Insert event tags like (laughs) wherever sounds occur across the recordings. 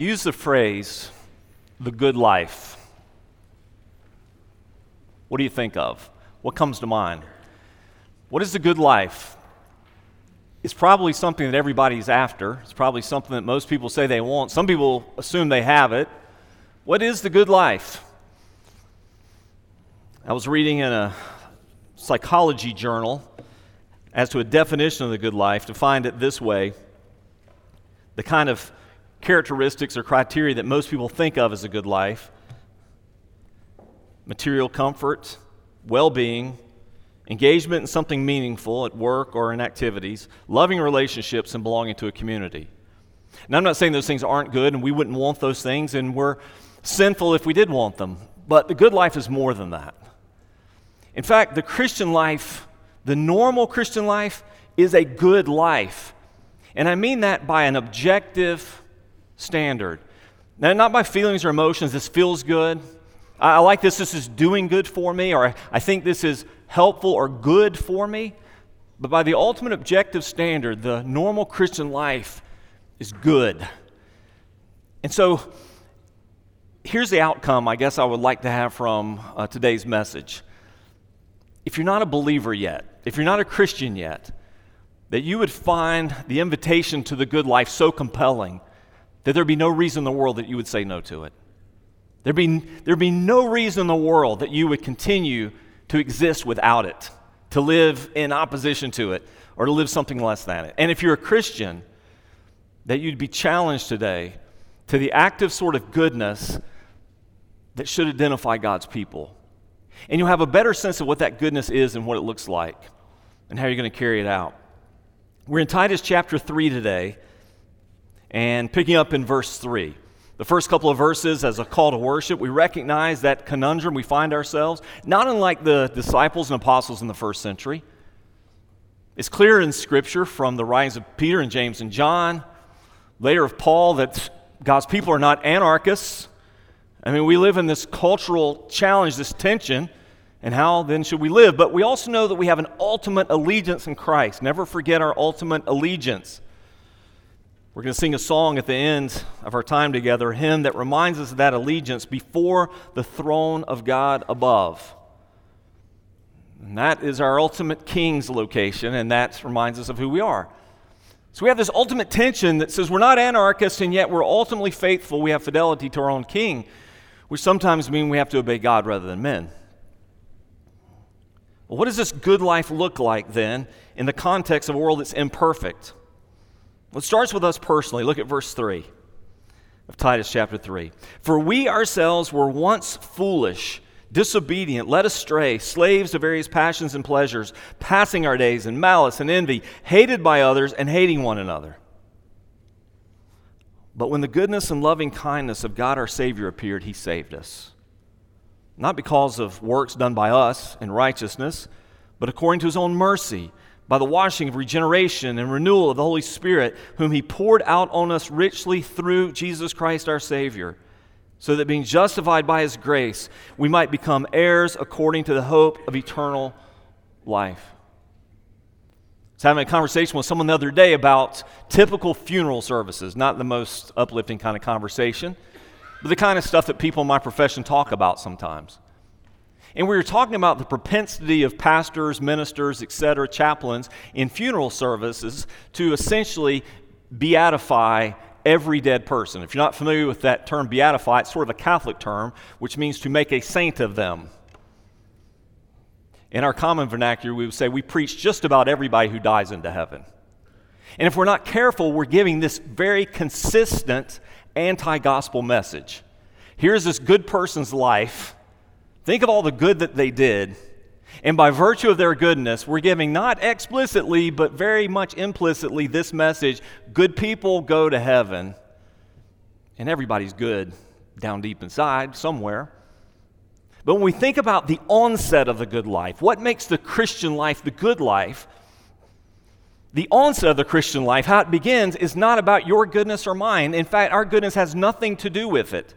Use the phrase, the good life. What do you think of? What comes to mind? What is the good life? It's probably something that everybody's after. It's probably something that most people say they want. Some people assume they have it. What is the good life? I was reading in a psychology journal as to a definition of the good life to find it this way the kind of characteristics or criteria that most people think of as a good life material comfort, well being, engagement in something meaningful at work or in activities, loving relationships, and belonging to a community. Now, I'm not saying those things aren't good and we wouldn't want those things, and we're sinful if we did want them, but the good life is more than that. In fact, the Christian life, the normal Christian life, is a good life. And I mean that by an objective standard. Now, not by feelings or emotions, this feels good. I, I like this, this is doing good for me, or I, I think this is helpful or good for me. But by the ultimate objective standard, the normal Christian life is good. And so, here's the outcome I guess I would like to have from uh, today's message. If you're not a believer yet, if you're not a Christian yet, that you would find the invitation to the good life so compelling that there'd be no reason in the world that you would say no to it. There'd be, there'd be no reason in the world that you would continue to exist without it, to live in opposition to it, or to live something less than it. And if you're a Christian, that you'd be challenged today to the active sort of goodness that should identify God's people. And you'll have a better sense of what that goodness is and what it looks like and how you're going to carry it out. We're in Titus chapter 3 today and picking up in verse 3. The first couple of verses, as a call to worship, we recognize that conundrum we find ourselves, not unlike the disciples and apostles in the first century. It's clear in Scripture from the writings of Peter and James and John, later of Paul, that God's people are not anarchists. I mean, we live in this cultural challenge, this tension, and how then should we live? But we also know that we have an ultimate allegiance in Christ. Never forget our ultimate allegiance. We're going to sing a song at the end of our time together, a hymn that reminds us of that allegiance before the throne of God above. And that is our ultimate king's location, and that reminds us of who we are. So we have this ultimate tension that says we're not anarchists, and yet we're ultimately faithful. We have fidelity to our own king, which sometimes means we have to obey God rather than men. Well, what does this good life look like then in the context of a world that's imperfect? It starts with us personally. Look at verse 3 of Titus chapter 3. For we ourselves were once foolish, disobedient, led astray, slaves to various passions and pleasures, passing our days in malice and envy, hated by others and hating one another. But when the goodness and loving kindness of God our Savior appeared, He saved us. Not because of works done by us in righteousness, but according to His own mercy by the washing of regeneration and renewal of the Holy Spirit, whom He poured out on us richly through Jesus Christ our Savior, so that being justified by His grace, we might become heirs according to the hope of eternal life. I was having a conversation with someone the other day about typical funeral services, not the most uplifting kind of conversation, but the kind of stuff that people in my profession talk about sometimes. And we were talking about the propensity of pastors, ministers, etc., chaplains in funeral services to essentially beatify every dead person. If you're not familiar with that term beatify, it's sort of a Catholic term, which means to make a saint of them. In our common vernacular, we would say we preach just about everybody who dies into heaven. And if we're not careful, we're giving this very consistent anti gospel message. Here's this good person's life Think of all the good that they did. And by virtue of their goodness, we're giving not explicitly, but very much implicitly this message good people go to heaven. And everybody's good down deep inside somewhere. But when we think about the onset of the good life, what makes the Christian life the good life? The onset of the Christian life, how it begins, is not about your goodness or mine. In fact, our goodness has nothing to do with it.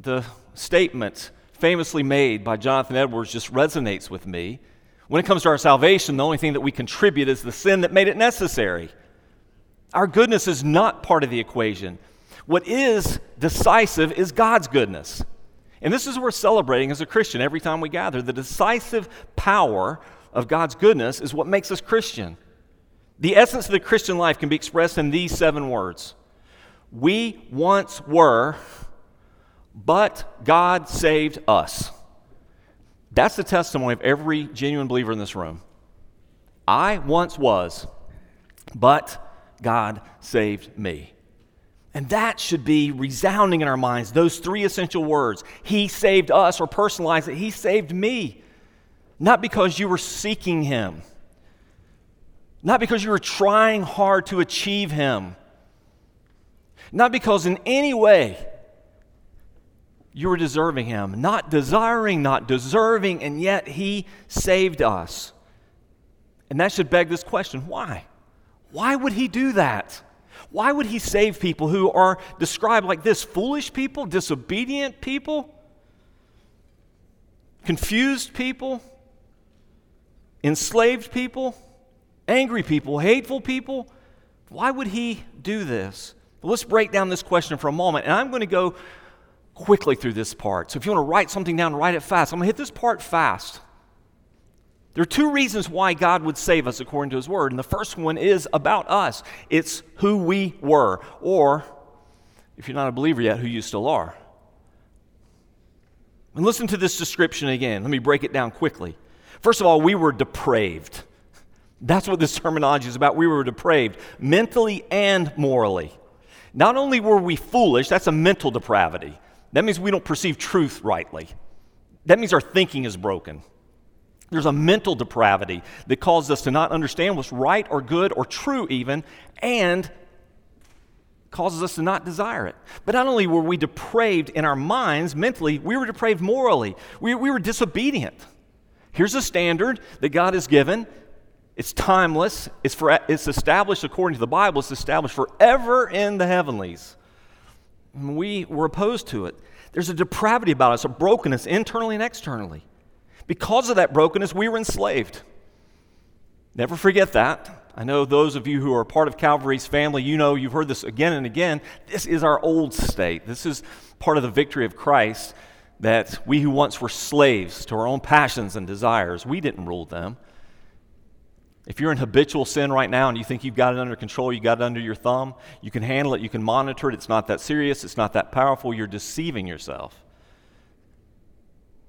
The statement famously made by Jonathan Edwards just resonates with me. When it comes to our salvation, the only thing that we contribute is the sin that made it necessary. Our goodness is not part of the equation. What is decisive is God's goodness. And this is what we're celebrating as a Christian every time we gather. The decisive power of God's goodness is what makes us Christian. The essence of the Christian life can be expressed in these seven words We once were, but God saved us. That's the testimony of every genuine believer in this room. I once was, but God saved me. And that should be resounding in our minds, those three essential words. He saved us, or personalize it, He saved me. Not because you were seeking Him, not because you were trying hard to achieve Him, not because in any way you were deserving Him, not desiring, not deserving, and yet He saved us. And that should beg this question why? Why would He do that? Why would he save people who are described like this foolish people, disobedient people, confused people, enslaved people, angry people, hateful people? Why would he do this? Let's break down this question for a moment, and I'm going to go quickly through this part. So if you want to write something down, write it fast. I'm going to hit this part fast. There are two reasons why God would save us according to His Word, and the first one is about us it's who we were, or if you're not a believer yet, who you still are. And listen to this description again. Let me break it down quickly. First of all, we were depraved. That's what this terminology is about. We were depraved, mentally and morally. Not only were we foolish, that's a mental depravity. That means we don't perceive truth rightly. That means our thinking is broken. There's a mental depravity that causes us to not understand what's right or good or true, even, and causes us to not desire it. But not only were we depraved in our minds mentally, we were depraved morally. We, we were disobedient. Here's a standard that God has given. It's timeless. It's, for, it's established according to the Bible. It's established forever in the heavenlies. We were opposed to it. There's a depravity about us, a brokenness internally and externally. Because of that brokenness, we were enslaved. Never forget that. I know those of you who are part of Calvary's family, you know you've heard this again and again. This is our old state. This is part of the victory of Christ that we who once were slaves to our own passions and desires, we didn't rule them. If you're in habitual sin right now and you think you've got it under control, you got it under your thumb, you can handle it, you can monitor it, it's not that serious, it's not that powerful, you're deceiving yourself.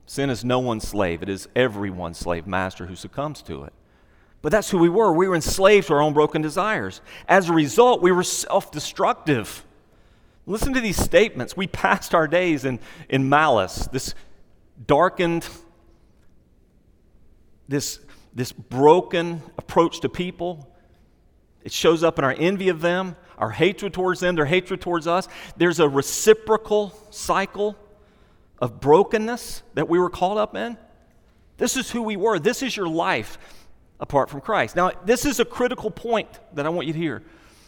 Sin is no one's slave, it is everyone's slave master who succumbs to it. But that's who we were. We were enslaved to our own broken desires. As a result, we were self destructive. Listen to these statements. We passed our days in, in malice, this darkened, this, this broken approach to people. It shows up in our envy of them, our hatred towards them, their hatred towards us. There's a reciprocal cycle of brokenness that we were called up in. This is who we were. This is your life apart from Christ. Now, this is a critical point that I want you to hear.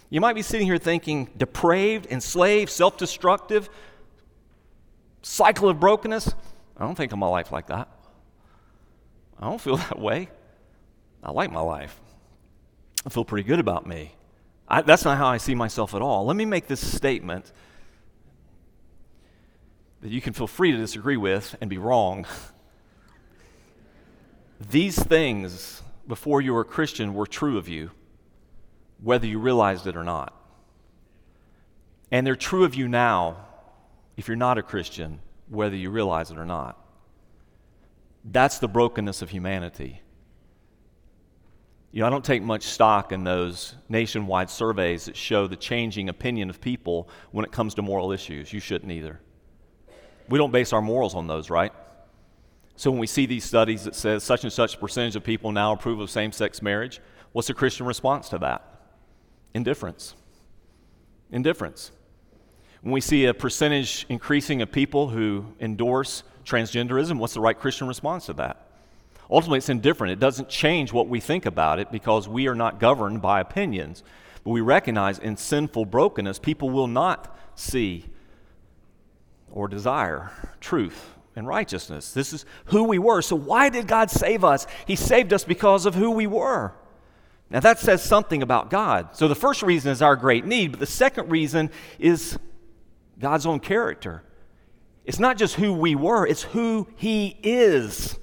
You might be sitting here thinking depraved, enslaved, self destructive, cycle of brokenness. I don't think of my life like that. I don't feel (laughs) that way. I like my life. I feel pretty good about me. I, that's not how I see myself at all. Let me make this statement that you can feel free to disagree with and be wrong. (laughs) These things, before you were a Christian, were true of you, whether you realized it or not. And they're true of you now, if you're not a Christian, whether you realize it or not. That's the brokenness of humanity. You know, I don't take much stock in those nationwide surveys that show the changing opinion of people when it comes to moral issues. You shouldn't either. We don't base our morals on those, right? So when we see these studies that says such and such percentage of people now approve of same-sex marriage, what's the Christian response to that? Indifference. Indifference. When we see a percentage increasing of people who endorse transgenderism, what's the right Christian response to that? Ultimately, it's indifferent. It doesn't change what we think about it because we are not governed by opinions. But we recognize in sinful brokenness, people will not see or desire truth and righteousness. This is who we were. So, why did God save us? He saved us because of who we were. Now, that says something about God. So, the first reason is our great need, but the second reason is God's own character. It's not just who we were, it's who He is.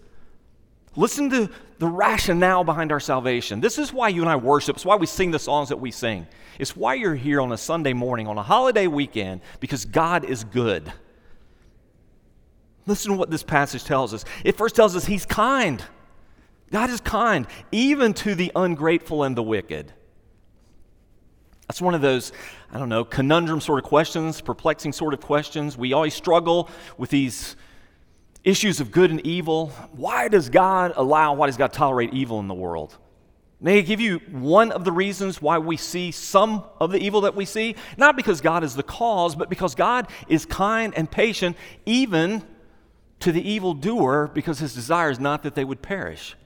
Listen to the rationale behind our salvation. This is why you and I worship. It's why we sing the songs that we sing. It's why you're here on a Sunday morning, on a holiday weekend, because God is good. Listen to what this passage tells us. It first tells us He's kind. God is kind, even to the ungrateful and the wicked. That's one of those, I don't know, conundrum sort of questions, perplexing sort of questions. We always struggle with these issues of good and evil. Why does God allow, why does God tolerate evil in the world? May I give you one of the reasons why we see some of the evil that we see? Not because God is the cause, but because God is kind and patient, even to the evildoer, because his desire is not that they would perish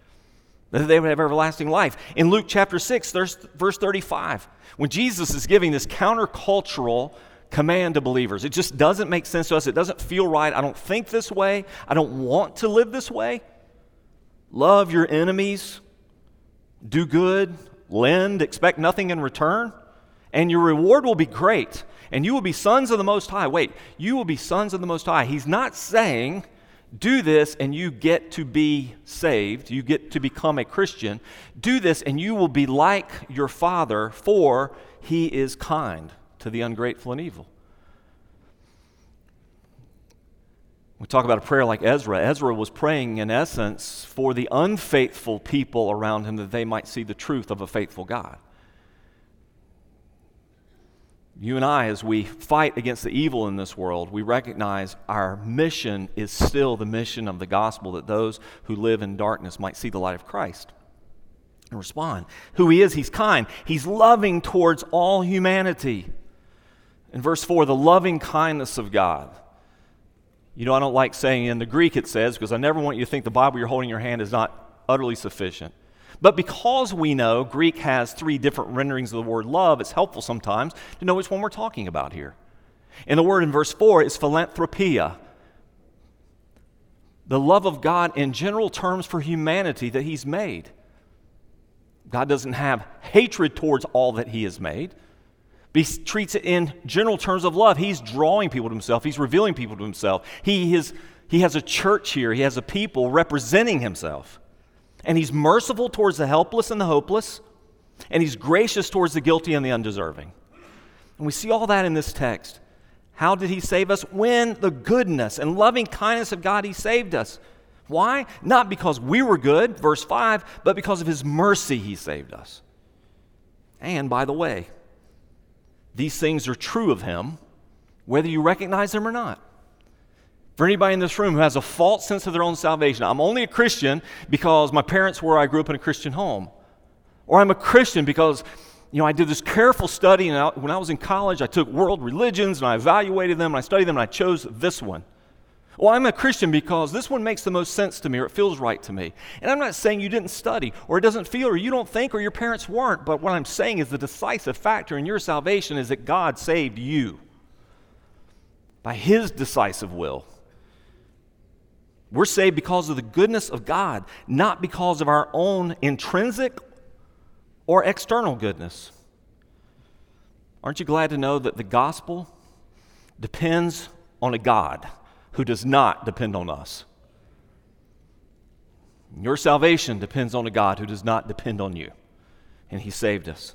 that they would have everlasting life. In Luke chapter 6, verse 35, when Jesus is giving this countercultural command to believers, it just doesn't make sense to us. It doesn't feel right. I don't think this way. I don't want to live this way. Love your enemies, do good, lend, expect nothing in return, and your reward will be great. And you will be sons of the Most High. Wait, you will be sons of the Most High. He's not saying do this and you get to be saved, you get to become a Christian. Do this and you will be like your Father, for he is kind to the ungrateful and evil. We talk about a prayer like Ezra. Ezra was praying, in essence, for the unfaithful people around him that they might see the truth of a faithful God. You and I, as we fight against the evil in this world, we recognize our mission is still the mission of the gospel that those who live in darkness might see the light of Christ and respond. Who He is, He's kind, He's loving towards all humanity. In verse 4, the loving kindness of God. You know, I don't like saying in the Greek it says, because I never want you to think the Bible you're holding in your hand is not utterly sufficient. But because we know Greek has three different renderings of the word love, it's helpful sometimes to know which one we're talking about here. And the word in verse 4 is philanthropia. The love of God in general terms for humanity that He's made. God doesn't have hatred towards all that He has made. He treats it in general terms of love. He's drawing people to himself. He's revealing people to himself. He, is, he has a church here. He has a people representing himself. And he's merciful towards the helpless and the hopeless, and he's gracious towards the guilty and the undeserving. And we see all that in this text. How did he save us? When the goodness and loving kindness of God, he saved us. Why? Not because we were good, verse 5, but because of his mercy, he saved us. And by the way, these things are true of him, whether you recognize them or not. For anybody in this room who has a false sense of their own salvation, I'm only a Christian because my parents were, I grew up in a Christian home. Or I'm a Christian because, you know, I did this careful study, and when I was in college, I took world religions and I evaluated them and I studied them and I chose this one. Well, I'm a Christian because this one makes the most sense to me or it feels right to me. And I'm not saying you didn't study or it doesn't feel or you don't think or your parents weren't, but what I'm saying is the decisive factor in your salvation is that God saved you by His decisive will. We're saved because of the goodness of God, not because of our own intrinsic or external goodness. Aren't you glad to know that the gospel depends on a God who does not depend on us? Your salvation depends on a God who does not depend on you, and He saved us.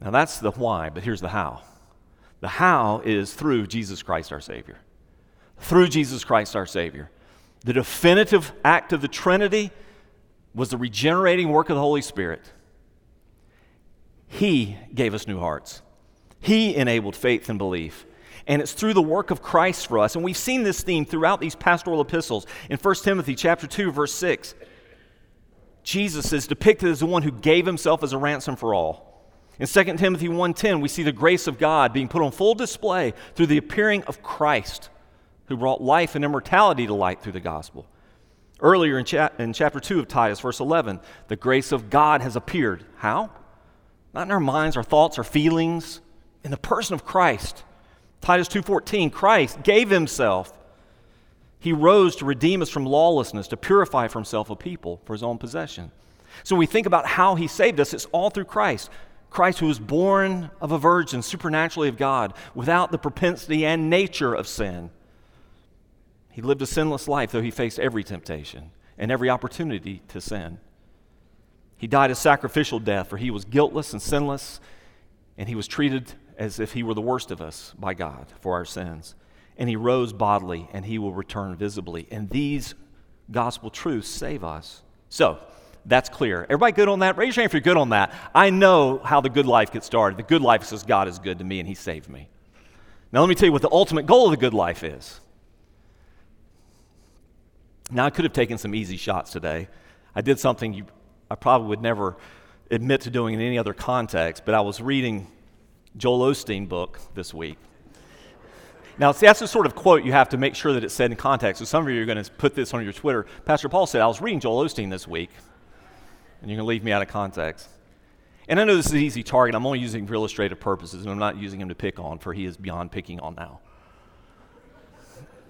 Now that's the why, but here's the how. The how is through Jesus Christ our Savior. Through Jesus Christ our Savior. The definitive act of the Trinity was the regenerating work of the Holy Spirit. He gave us new hearts. He enabled faith and belief. And it's through the work of Christ for us. And we've seen this theme throughout these pastoral epistles. In 1 Timothy chapter 2 verse 6, Jesus is depicted as the one who gave himself as a ransom for all. In 2 Timothy 1:10, we see the grace of God being put on full display through the appearing of Christ who brought life and immortality to light through the gospel. Earlier in, cha- in chapter 2 of Titus, verse 11, the grace of God has appeared. How? Not in our minds, our thoughts, our feelings, in the person of Christ. Titus 2:14, Christ gave himself. He rose to redeem us from lawlessness, to purify for himself a people for his own possession. So when we think about how he saved us, it's all through Christ. Christ, who was born of a virgin, supernaturally of God, without the propensity and nature of sin. He lived a sinless life, though he faced every temptation and every opportunity to sin. He died a sacrificial death, for he was guiltless and sinless, and he was treated as if he were the worst of us by God for our sins. And he rose bodily, and he will return visibly. And these gospel truths save us. So, that's clear. Everybody good on that? Raise your hand if you're good on that. I know how the good life gets started. The good life says God is good to me and he saved me. Now, let me tell you what the ultimate goal of the good life is. Now, I could have taken some easy shots today. I did something you, I probably would never admit to doing in any other context, but I was reading Joel Osteen book this week. Now, see, that's the sort of quote you have to make sure that it's said in context. So some of you are going to put this on your Twitter. Pastor Paul said, I was reading Joel Osteen this week, and you're going to leave me out of context. And I know this is an easy target. I'm only using for illustrative purposes, and I'm not using him to pick on, for he is beyond picking on now.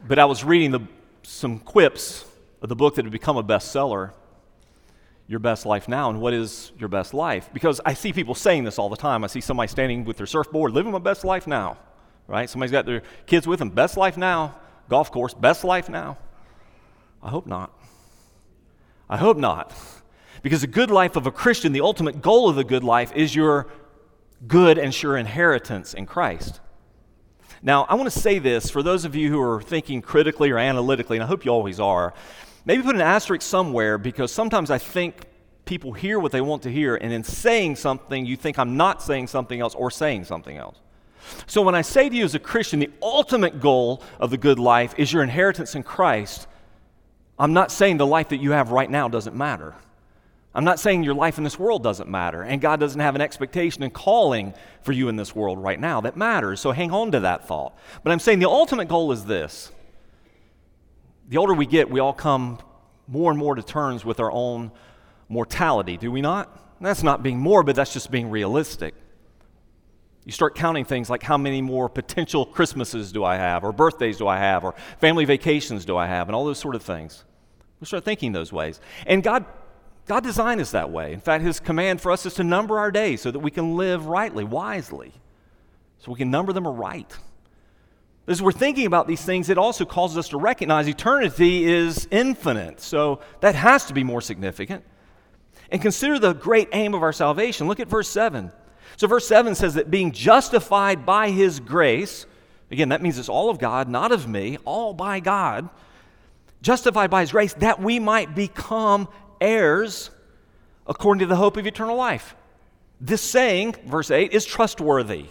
But I was reading the, some quips of the book that had become a bestseller, Your Best Life Now. And what is your best life? Because I see people saying this all the time. I see somebody standing with their surfboard, living my best life now, right? Somebody's got their kids with them, best life now, golf course, best life now. I hope not. I hope not. Because the good life of a Christian, the ultimate goal of the good life, is your good and sure inheritance in Christ. Now, I want to say this for those of you who are thinking critically or analytically, and I hope you always are. Maybe put an asterisk somewhere because sometimes I think people hear what they want to hear, and in saying something, you think I'm not saying something else or saying something else. So when I say to you as a Christian, the ultimate goal of the good life is your inheritance in Christ, I'm not saying the life that you have right now doesn't matter. I'm not saying your life in this world doesn't matter, and God doesn't have an expectation and calling for you in this world right now that matters. So hang on to that thought. But I'm saying the ultimate goal is this the older we get, we all come more and more to terms with our own mortality, do we not? That's not being morbid, that's just being realistic. You start counting things like how many more potential Christmases do I have, or birthdays do I have, or family vacations do I have, and all those sort of things. We start thinking those ways. And God, God designed us that way. In fact, His command for us is to number our days so that we can live rightly, wisely, so we can number them right. As we're thinking about these things, it also causes us to recognize eternity is infinite. So that has to be more significant. And consider the great aim of our salvation. Look at verse 7. So, verse 7 says that being justified by his grace, again, that means it's all of God, not of me, all by God, justified by his grace, that we might become heirs according to the hope of eternal life. This saying, verse 8, is trustworthy.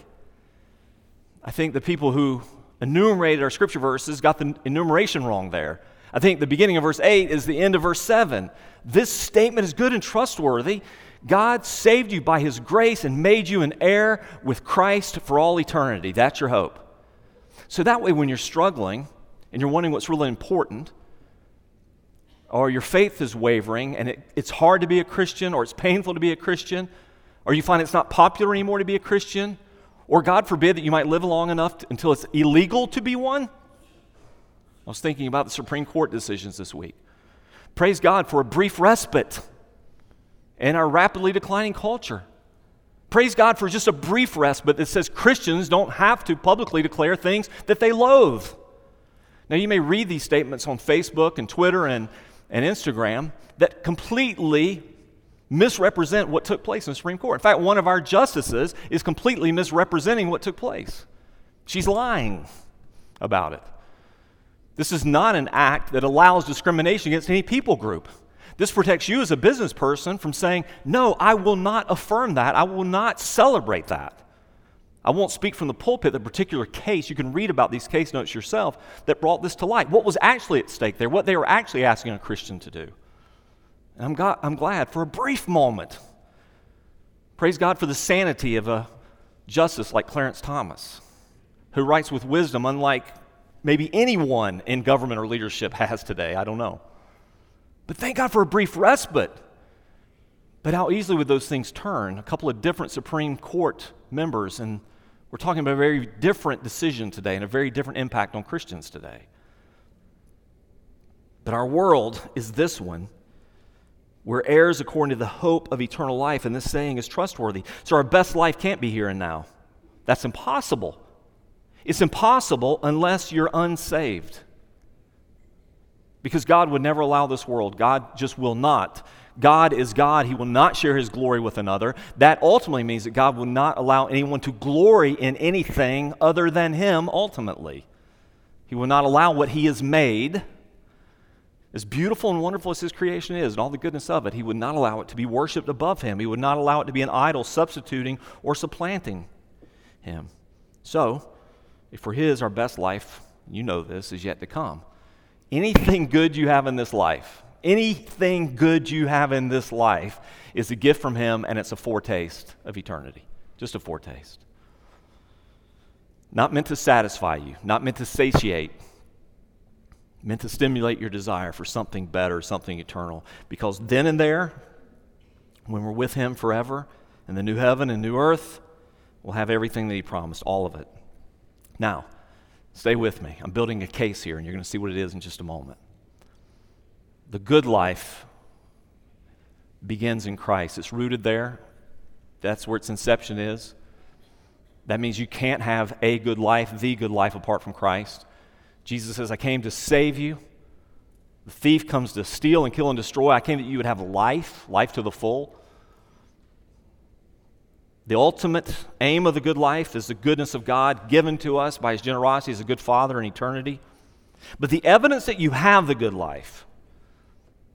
I think the people who enumerated our scripture verses got the enumeration wrong there. I think the beginning of verse 8 is the end of verse 7. This statement is good and trustworthy. God saved you by his grace and made you an heir with Christ for all eternity. That's your hope. So that way, when you're struggling and you're wondering what's really important, or your faith is wavering and it, it's hard to be a Christian, or it's painful to be a Christian, or you find it's not popular anymore to be a Christian, or God forbid that you might live long enough to, until it's illegal to be one. I was thinking about the Supreme Court decisions this week. Praise God for a brief respite in our rapidly declining culture. Praise God for just a brief respite that says Christians don't have to publicly declare things that they loathe. Now, you may read these statements on Facebook and Twitter and, and Instagram that completely misrepresent what took place in the Supreme Court. In fact, one of our justices is completely misrepresenting what took place. She's lying about it. This is not an act that allows discrimination against any people group. This protects you as a business person from saying, No, I will not affirm that. I will not celebrate that. I won't speak from the pulpit the particular case. You can read about these case notes yourself that brought this to light. What was actually at stake there, what they were actually asking a Christian to do. And I'm, I'm glad for a brief moment. Praise God for the sanity of a justice like Clarence Thomas, who writes with wisdom unlike maybe anyone in government or leadership (laughs) has today. I don't know. But thank God for a brief respite. But how easily would those things turn? A couple of different Supreme Court members, and we're talking about a very different decision today and a very different impact on Christians today. But our world is this one We're heirs according to the hope of eternal life, and this saying is trustworthy. So our best life can't be here and now. That's impossible. It's impossible unless you're unsaved. Because God would never allow this world. God just will not. God is God. He will not share his glory with another. That ultimately means that God will not allow anyone to glory in anything other than him ultimately. He will not allow what he has made as beautiful and wonderful as his creation is and all the goodness of it, he would not allow it to be worshiped above him. He would not allow it to be an idol substituting or supplanting him. So, if for his, our best life, you know this, is yet to come. Anything good you have in this life, anything good you have in this life is a gift from him and it's a foretaste of eternity. Just a foretaste. Not meant to satisfy you, not meant to satiate, meant to stimulate your desire for something better, something eternal. Because then and there, when we're with Him forever in the new heaven and new earth, we'll have everything that He promised, all of it. Now, stay with me. I'm building a case here, and you're going to see what it is in just a moment. The good life begins in Christ, it's rooted there. That's where its inception is. That means you can't have a good life, the good life, apart from Christ. Jesus says, I came to save you. The thief comes to steal and kill and destroy. I came that you would have life, life to the full. The ultimate aim of the good life is the goodness of God given to us by His generosity as a good Father in eternity. But the evidence that you have the good life,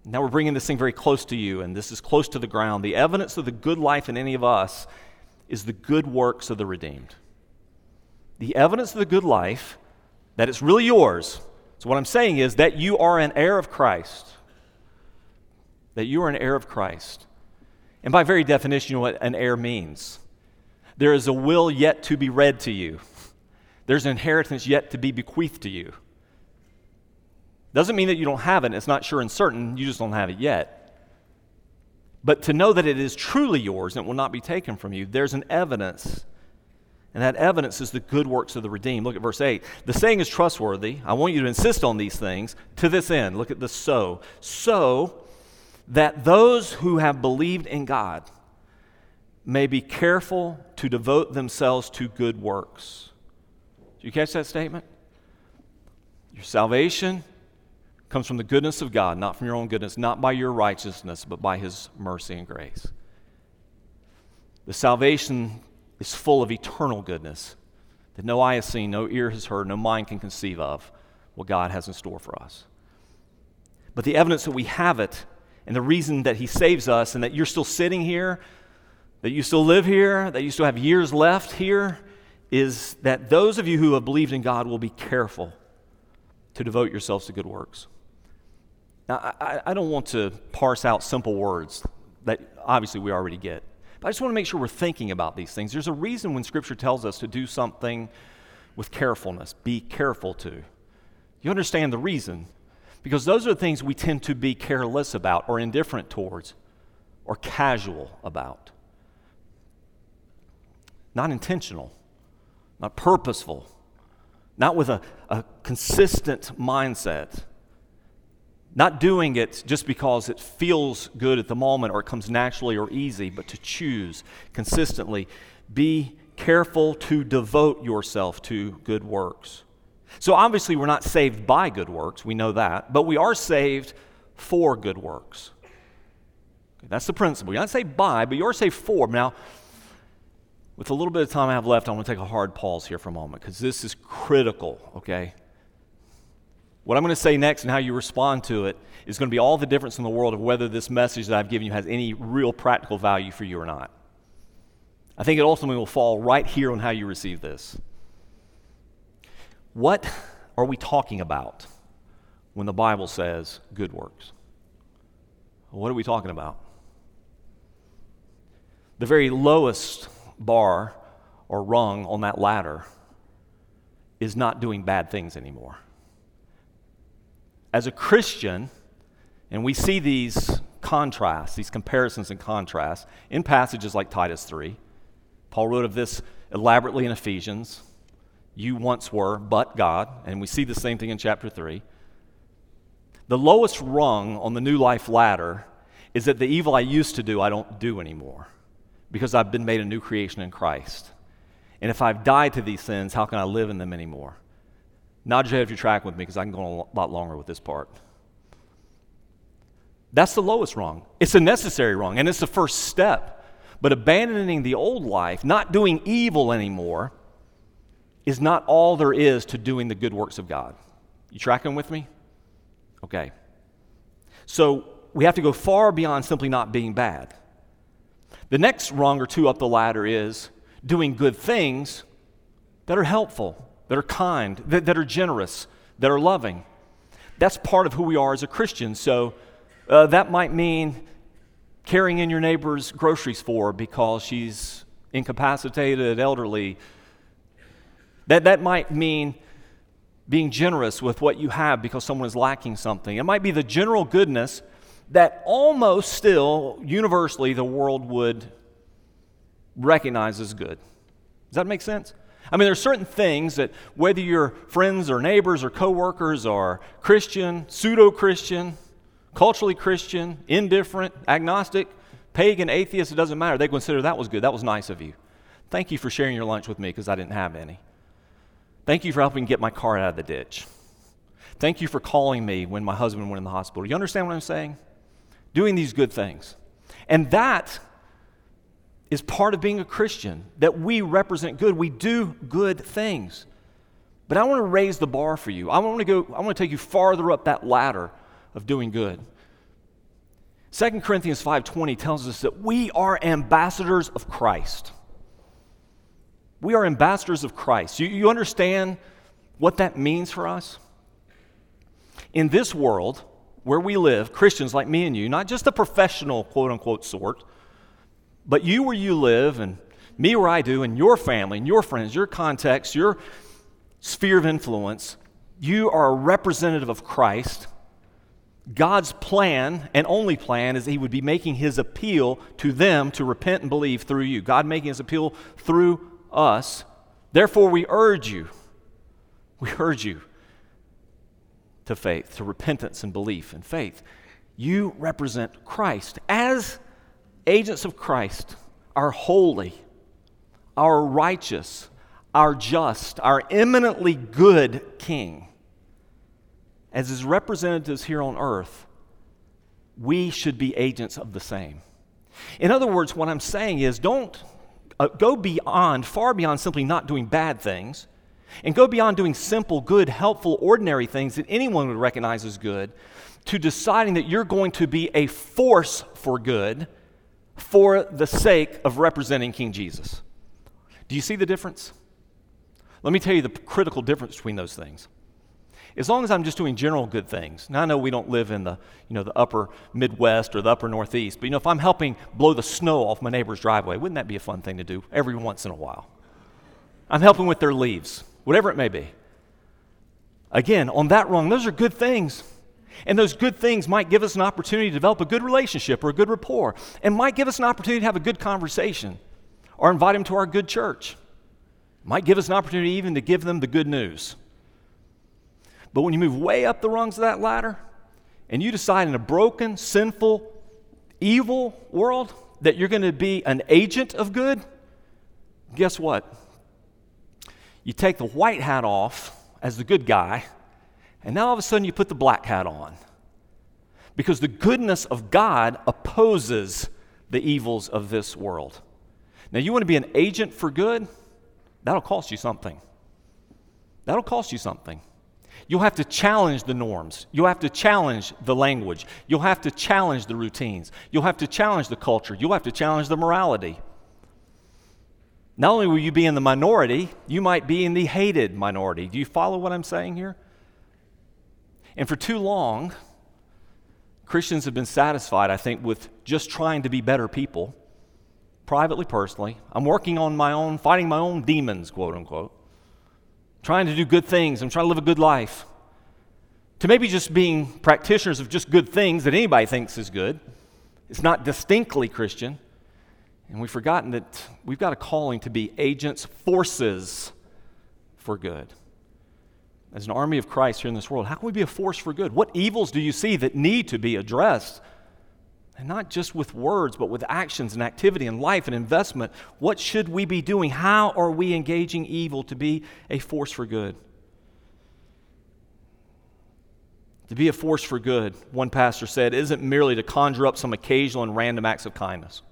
now we're bringing this thing very close to you, and this is close to the ground. The evidence of the good life in any of us is the good works of the redeemed. The evidence of the good life that it's really yours. So, what I'm saying is that you are an heir of Christ. That you are an heir of Christ. And by very definition, you know what an heir means. There is a will yet to be read to you, there's an inheritance yet to be bequeathed to you. Doesn't mean that you don't have it, it's not sure and certain, you just don't have it yet. But to know that it is truly yours and it will not be taken from you, there's an evidence and that evidence is the good works of the redeemed. Look at verse 8. The saying is trustworthy. I want you to insist on these things to this end. Look at the so. So that those who have believed in God may be careful to devote themselves to good works. Do you catch that statement? Your salvation comes from the goodness of God, not from your own goodness, not by your righteousness, but by His mercy and grace. The salvation is full of eternal goodness that no eye has seen, no ear has heard, no mind can conceive of what God has in store for us. But the evidence that we have it and the reason that He saves us and that you're still sitting here, that you still live here, that you still have years left here, is that those of you who have believed in God will be careful to devote yourselves to good works. Now, I, I don't want to parse out simple words that obviously we already get. But I just want to make sure we're thinking about these things. There's a reason when Scripture tells us to do something with carefulness, be careful to. You understand the reason? Because those are the things we tend to be careless about or indifferent towards or casual about. Not intentional, not purposeful, not with a, a consistent mindset. Not doing it just because it feels good at the moment or it comes naturally or easy, but to choose consistently. Be careful to devote yourself to good works. So, obviously, we're not saved by good works, we know that, but we are saved for good works. That's the principle. You're not saved by, but you are saved for. Now, with a little bit of time I have left, I want to take a hard pause here for a moment because this is critical, okay? What I'm going to say next and how you respond to it is going to be all the difference in the world of whether this message that I've given you has any real practical value for you or not. I think it ultimately will fall right here on how you receive this. What are we talking about when the Bible says good works? What are we talking about? The very lowest bar or rung on that ladder is not doing bad things anymore as a Christian, and we see these contrasts, these comparisons and contrasts in passages like Titus 3. Paul wrote of this elaborately in Ephesians. You once were, but God. And we see the same thing in chapter 3. The lowest rung on the new life ladder is that the evil I used to do, I don't do anymore because I've been made a new creation in Christ. And if I've died to these sins, how can I live in them anymore? Nod your head if you're tracking with me because I can go on a lot longer with this part. That's the lowest wrong. It's a necessary wrong, and it's the first step. But abandoning the old life, not doing evil anymore, is not all there is to doing the good works of God. You tracking with me? Okay. So we have to go far beyond simply not being bad. The next rung or two up the ladder is doing good things that are helpful, that are kind, that, that are generous, that are loving. That's part of who we are as a Christian. So uh, that might mean carrying in your neighbor's groceries for because she's incapacitated, elderly. That, that might mean being generous with what you have because someone is lacking something. It might be the general goodness that almost still, universally, the world would recognize as good. Does that make sense? I mean, there are certain things that whether you're friends or neighbors or coworkers or Christian, pseudo Christian, culturally Christian, indifferent, agnostic, pagan, atheist, it doesn't matter. They consider that was good. That was nice of you. Thank you for sharing your lunch with me because I didn't have any. Thank you for helping get my car out of the ditch. Thank you for calling me when my husband went in the hospital. You understand what I'm saying? Doing these good things. And that is part of being a Christian, that we represent good. We do good things. But I want to raise the bar for you. I want to go, I want to take you farther up that ladder of doing good. 2 Corinthians 5:20 tells us that we are ambassadors of Christ. We are ambassadors of Christ. You, you understand what that means for us? In this world where we live, Christians like me and you, not just the professional quote unquote sort, but you where you live and me where I do, and your family, and your friends, your context, your sphere of influence, you are a representative of Christ God's plan and only plan is He would be making His appeal to them to repent and believe through you. God making His appeal through us. Therefore, we urge you, we urge you to faith, to repentance and belief and faith. You represent Christ. As agents of Christ, are holy, our righteous, our just, our eminently good King as his representatives here on earth, we should be agents of the same. In other words, what I'm saying is don't uh, go beyond, far beyond simply not doing bad things, and go beyond doing simple, good, helpful, ordinary things that anyone would recognize as good, to deciding that you're going to be a force for good for the sake of representing King Jesus. Do you see the difference? Let me tell you the critical difference between those things as long as I'm just doing general good things. Now I know we don't live in the, you know, the upper Midwest or the upper Northeast, but you know, if I'm helping blow the snow off my neighbor's driveway, wouldn't that be a fun thing to do every once in a while? I'm helping with their leaves, whatever it may be. Again, on that rung, those are good things. And those good things might give us an opportunity to develop a good relationship or a good rapport, and might give us an opportunity to have a good conversation or invite them to our good church. Might give us an opportunity even to give them the good news. But when you move way up the rungs of that ladder and you decide in a broken, sinful, evil world that you're going to be an agent of good, guess what? You take the white hat off as the good guy, and now all of a sudden you put the black hat on. Because the goodness of God opposes the evils of this world. Now, you want to be an agent for good? That'll cost you something. That'll cost you something. You'll have to challenge the norms. You'll have to challenge the language. You'll have to challenge the routines. You'll have to challenge the culture. You'll have to challenge the morality. Not only will you be in the minority, you might be in the hated minority. Do you follow what I'm saying here? And for too long, Christians have been satisfied, I think, with just trying to be better people, privately, personally. I'm working on my own, fighting my own demons, quote unquote trying to do good things I'm trying to live a good life, to maybe just being practitioners of just good things that anybody thinks is good. It's not distinctly Christian. And we've forgotten that we've got a calling to be agents, forces for good. As an army of Christ here in this world, how can we be a force for good? What evils do you see that need to be addressed And not just with words, but with actions and activity and life and investment. What should we be doing? How are we engaging evil to be a force for good? To be a force for good, one pastor said, isn't merely to conjure up some occasional and random acts of kindness.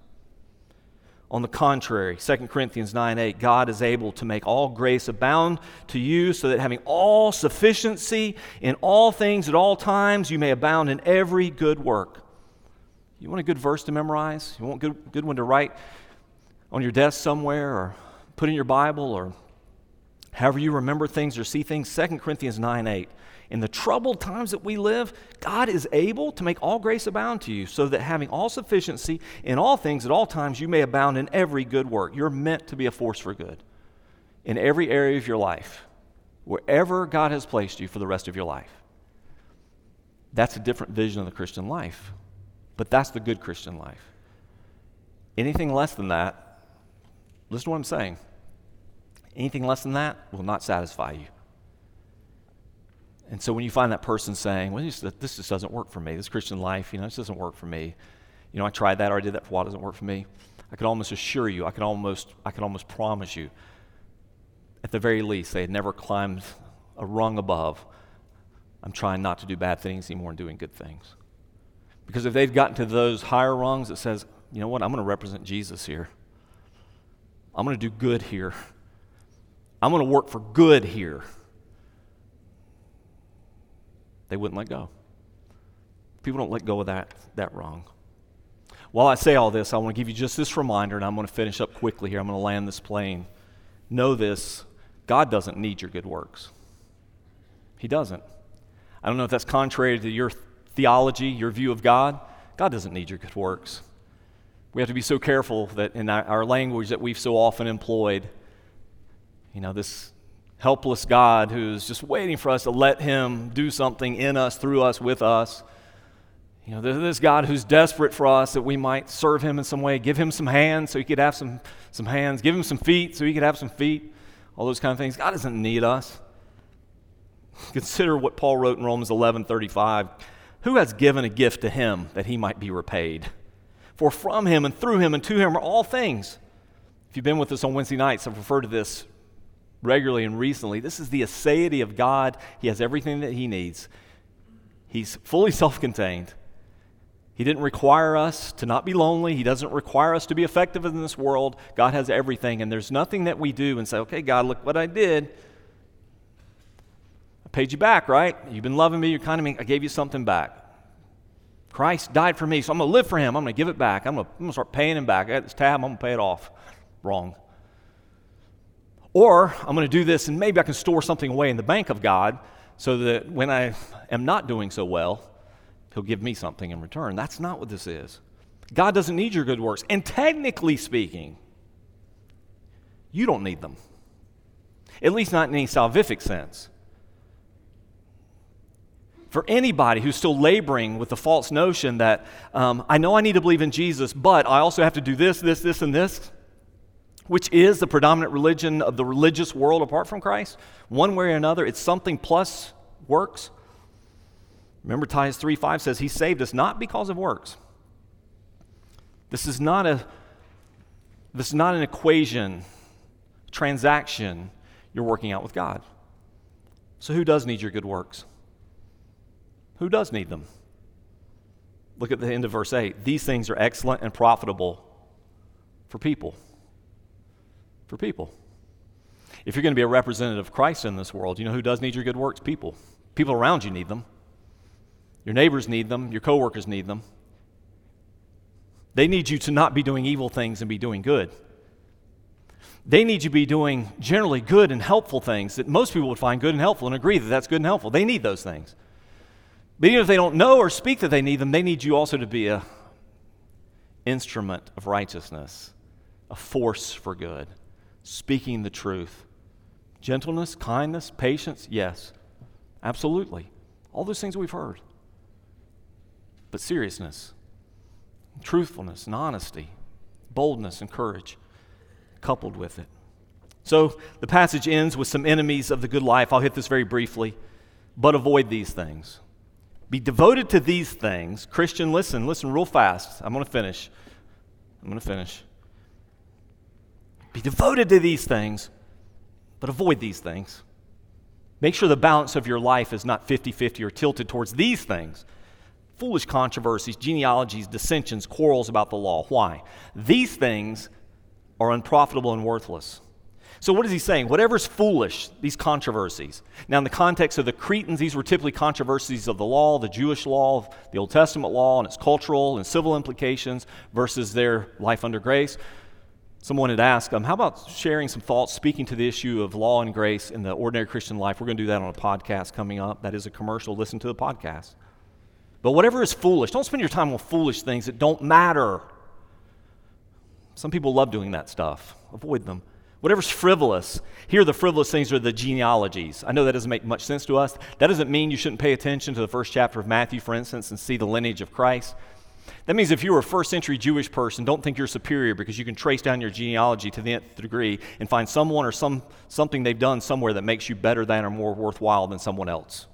On the contrary, 2 Corinthians 9 8, God is able to make all grace abound to you, so that having all sufficiency in all things at all times, you may abound in every good work. You want a good verse to memorize? You want a good, good one to write on your desk somewhere or put in your Bible or however you remember things or see things? 2 Corinthians 9 8 in the troubled times that we live, God is able to make all grace abound to you, so that having all sufficiency in all things at all times, you may abound in every good work. You're meant to be a force for good in every area of your life, wherever God has placed you for the rest of your life. That's a different vision of the Christian life, but that's the good Christian life. Anything less than that, listen to what I'm saying. Anything less than that will not satisfy you. And so when you find that person saying, well, this, this just doesn't work for me, this Christian life, you know, this doesn't work for me. You know, I tried that or I did that for a while, doesn't work for me. I could almost assure you, I could almost, I could almost promise you, at the very least, they had never climbed a rung above. I'm trying not to do bad things anymore and doing good things. Because if they've gotten to those higher rungs that says, you know what, I'm going to represent Jesus here. I'm going to do good here. I'm going to work for good here they wouldn't let go. People don't let go of that, that wrong. While I say all this, I want to give you just this reminder, and I'm going to finish up quickly here. I'm going to land this plane. Know this God doesn't need your good works. He doesn't. I don't know if that's contrary to your theology, your view of God. God doesn't need your good works. We have to be so careful that in our language that we've so often employed, you know, this helpless God who's just waiting for us to let Him do something in us, through us, with us. You know, this God who's desperate for us that we might serve Him in some way, give Him some hands so He could have some, some hands, give Him some feet so He could have some feet, all those kind of things. God doesn't need us. (laughs) Consider what Paul wrote in Romans 11 35. Who has given a gift to Him that He might be repaid? For from Him and through Him and to Him are all things. If you've been with us on Wednesday nights, I've referred to this regularly and recently. This is the aseity of God. He has everything that He needs. He's fully (laughs) self contained. He didn't require us to not be lonely. He doesn't require us to be effective in this world. God has everything, and there's nothing that we do and say, okay, God, look what I did. I paid you back, right? You've been loving me. You're kind of me. I gave you something back. Christ died for me, so I'm going to live for him. I'm going to give it back. I'm going to start paying him back. I got this tab. I'm going to pay it off. Wrong. Or I'm going to do this and maybe I can store something away in the bank of God so that when I am not doing so well, He'll give me something in return. That's not what this is. God doesn't need your good works. And technically speaking, you don't need them, at least not in any salvific sense. For anybody who's still laboring with the false notion that um, I know I need to believe in Jesus, but I also have to do this, this, this, and this, which is the predominant religion of the religious world apart from Christ, one way or another, it's something plus works. Remember, Titus 3 5 says, He saved us not because of works. This is not a this is not an equation, transaction you're working out with God. So who does need your good works? Who does need them? Look at the end of verse 8. These things are excellent and profitable for people for people. If you're going to be a representative of Christ in this world, you know who does need your good works? People. People around you need them. Your neighbors need them. Your coworkers need them. They need you to not be doing evil things and be doing good. They need you to be doing generally good and helpful things that most people would find good and helpful and agree that that's good and helpful. They need those things. But even if they don't know or speak that they need them, they need you also to be a instrument of righteousness, a force for good speaking the truth. Gentleness, kindness, patience, yes, absolutely. All those things we've heard. But seriousness, truthfulness, and honesty, boldness, and courage coupled with it. So the passage ends with some enemies of the good life. I'll hit this very briefly. But avoid these things Be devoted to these things. Christian, listen, listen real fast. I'm going to finish. I'm going to finish. Be devoted to these things, but avoid these things. Make sure the balance of your life is not 50 50 or tilted towards these things foolish controversies, genealogies, dissensions, quarrels about the law. Why? These things are unprofitable and worthless. So, what is he saying? Whatever's foolish, these controversies. Now, in the context of the Cretans, these were typically controversies of the law, the Jewish law, the Old Testament law, and its cultural and civil implications versus their life under grace. Someone had asked, um, How about sharing some thoughts, speaking to the issue of law and grace in the ordinary Christian life? We're going to do that on a podcast coming up. That is a commercial. Listen to the podcast. But whatever is foolish, don't spend your time on foolish things that don't matter. Some people love doing that stuff. Avoid them. Whatever's frivolous, here the frivolous things are the genealogies. I know that doesn't make much sense to us. That doesn't mean you shouldn't pay attention to the first chapter of Matthew, for instance, and see the lineage of Christ. That means if you were a first century Jewish person, don't think you're superior because you can trace down your genealogy to the nth degree and find someone or some, something they've done somewhere that makes you better than or more worthwhile than someone else.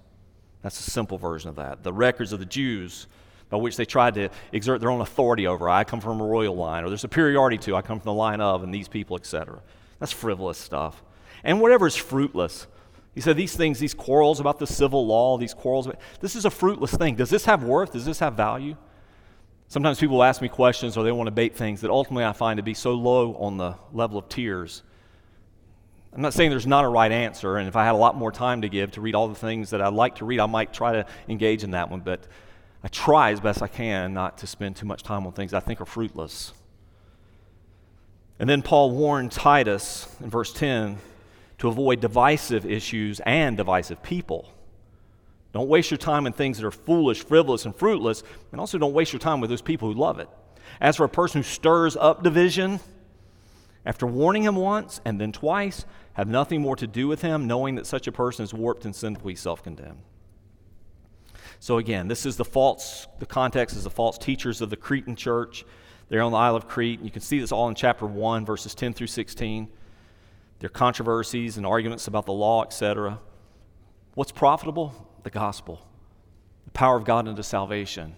That's a simple version of that. The records of the Jews by which they tried to exert their own authority over. I come from a royal line, or their superiority to, I come from the line of, and these people, etc. That's frivolous stuff. And whatever is fruitless. He said these things, these quarrels about the civil law, these quarrels, this is a fruitless thing. Does this have worth? Does this have value? Sometimes people ask me questions or they want to bait things that ultimately I find to be so low on the level of tiers I'm not saying there's not a right answer, and if I had a lot more time to give to read all the things that I'd like to read, I might try to engage in that one, but I try as best I can not to spend too much time on things I think are fruitless. And then Paul warned Titus in verse 10 to avoid divisive issues and divisive people. Don't waste your time in things that are foolish, frivolous, and fruitless, and also don't waste your time with those people who love it. As for a person who stirs up division, after warning him once and then twice, have nothing more to do with him, knowing that such a person is warped and sinfully self condemned. So, again, this is the false, the context is the false teachers of the Cretan church. They're on the Isle of Crete. You can see this all in chapter 1, verses 10 through 16. Their controversies and arguments about the law, etc. What's profitable? The gospel, the power of God unto salvation,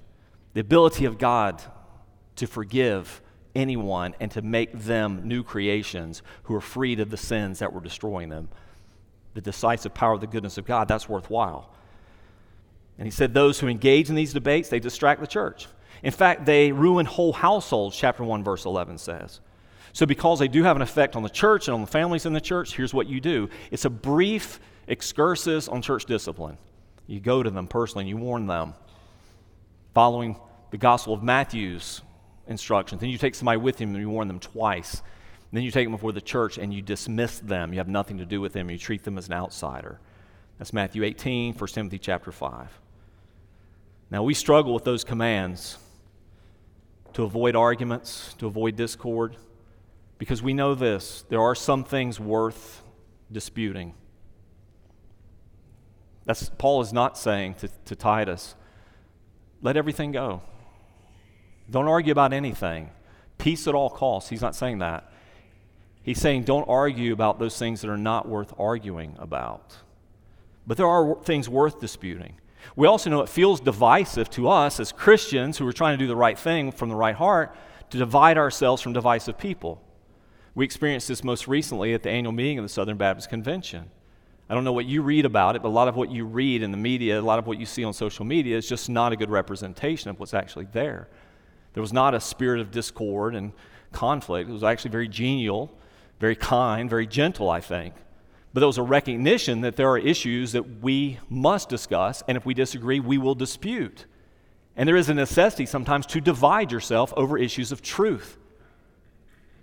the ability of God to forgive anyone and to make them new creations who are freed of the sins that were destroying them. The decisive power of the goodness of God, that's worthwhile. And he said, Those who engage in these debates, they distract the church. In fact, they ruin whole households, chapter 1, verse 11 says. So, because they do have an effect on the church and on the families in the church, here's what you do it's a brief excursus on church discipline. You go to them personally and you warn them. Following the Gospel of Matthew's instructions. Then you take somebody with him and you warn them twice. then you take them before the church and you dismiss them. You have nothing to do with them. You treat them as an outsider. That's Matthew 18, 1 Timothy chapter 5. Now, we struggle with those commands to avoid arguments, to avoid discord, because we know this there are some things worth disputing. That's, Paul is not saying to, to Titus, let everything go. Don't argue about anything. Peace at all costs. He's not saying that. He's saying don't argue about those things that are not worth arguing about. But there are things worth disputing. We also know it feels divisive to us as Christians who are trying to do the right thing from the right heart to divide ourselves from divisive people. We experienced this most recently at the annual meeting of the Southern Baptist Convention. I don't know what you read about it, but a lot of what you read in the media, a lot of what you see on social media is just not a good representation of what's actually there. There was not a spirit of discord and conflict. It was actually very genial, very kind, very gentle, I think. But there was a recognition that there are issues that we must discuss, and if we disagree, we will dispute. And there is a necessity sometimes to divide yourself over issues of truth.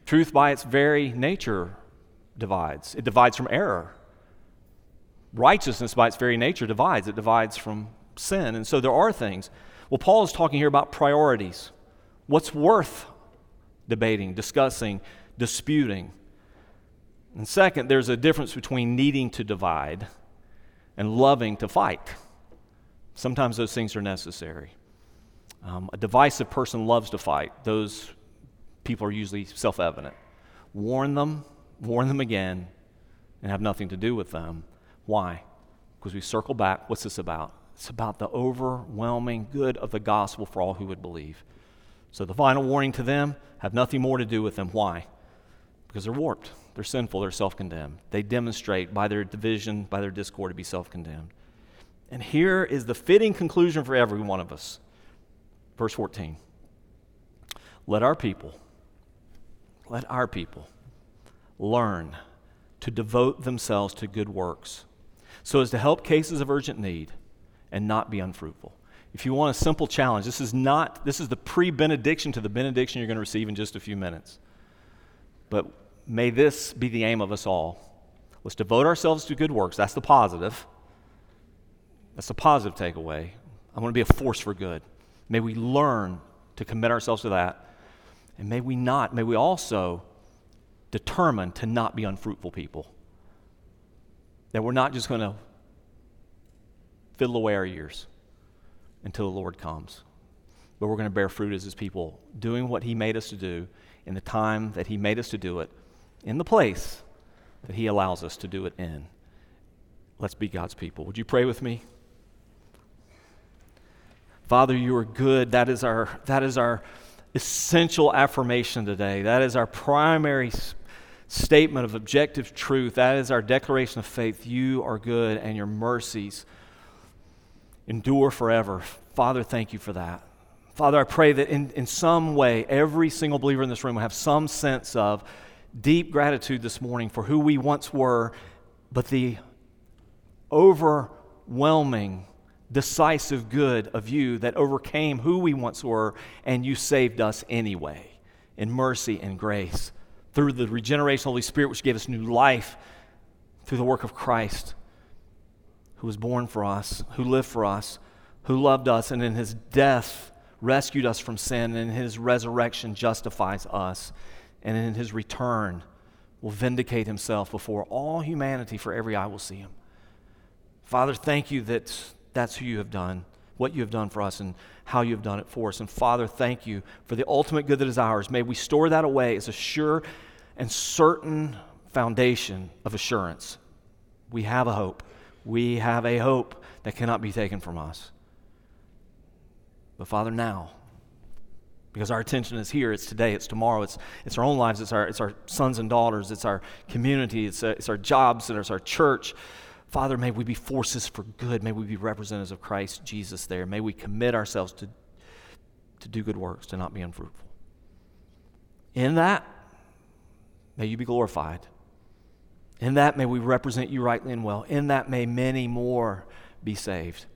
Truth, by its very nature, divides. It divides from error. Righteousness, by its very nature, divides. It divides from sin. And so there are things. Well, Paul is talking here about priorities. What's worth debating, discussing, disputing? And second, there's a difference between needing to divide and loving to fight. Sometimes those things are necessary. Um, a divisive person loves to fight. Those people are usually self evident. Warn them, warn them again, and have nothing to do with them. Why? Because we circle back. What's this about? It's about the overwhelming good of the gospel for all who would believe. So the final warning to them have nothing more to do with them. Why? Because they're warped, they're sinful, they're self condemned. They demonstrate by their division, by their discord, to be self condemned. And here is the fitting conclusion for every one of us. Verse 14. Let our people, let our people learn to devote themselves to good works so as to help cases of urgent need and not be unfruitful. If you want a simple challenge, this is not this is the pre-benediction to the benediction you're going to receive in just a few minutes. But may this be the aim of us all. Let's devote ourselves to good works. That's the positive. That's the positive takeaway. I want to be a force for good. May we learn to commit ourselves to that. And may we not, may we also determine to not be unfruitful people. That we're not just going to fiddle away our years until the Lord comes, but we're going to bear fruit as His people, doing what He made us to do in the time that He made us to do it, in the place that He allows us to do it in. Let's be God's people. Would you pray with me? Father, you are good. That is our, that is our essential affirmation today. That is our primary statement of objective truth. That is our declaration of faith. You are good and your mercies endure forever. Father, thank you for that. Father, I pray that in, in some way, every single believer in this room will have some sense of deep gratitude this morning for who we once were, but the overwhelming, decisive good of you that overcame who we once were, and you saved us anyway in mercy and grace through the regeneration of the Holy Spirit, which gave us new life through the work of Christ, who was born for us, who lived for us, who loved us, and in his death rescued us from sin, and in his resurrection justifies us, and in his return will vindicate himself before all humanity, for every eye will see him. Father, thank you that that's who you have done, what you have done for us, and how you have done it for us. And Father, thank you for the ultimate good that is ours. May we store that away as a sure and certain foundation of assurance. We have a hope. We have a hope that cannot be taken from us. But Father, now, because our attention is here, it's today, it's tomorrow, it's, it's our own lives, it's our, it's our sons and daughters, it's our community, it's, uh, it's our jobs, and it's our church. Father, may we be forces for good. May we be representatives of Christ Jesus there. May we commit ourselves to, to do good works, to not be unfruitful. In that, may you be glorified. In that, may we represent you rightly and well. In that, may many more be saved.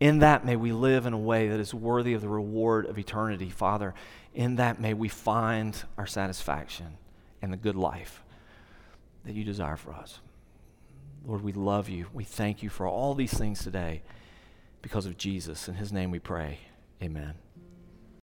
In that, may we live in a way that is worthy of the reward of eternity, Father. In that, may we find our satisfaction and the good life that you desire for us. Lord, we love you. We thank you for all these things today because of Jesus. In his name we pray. Amen.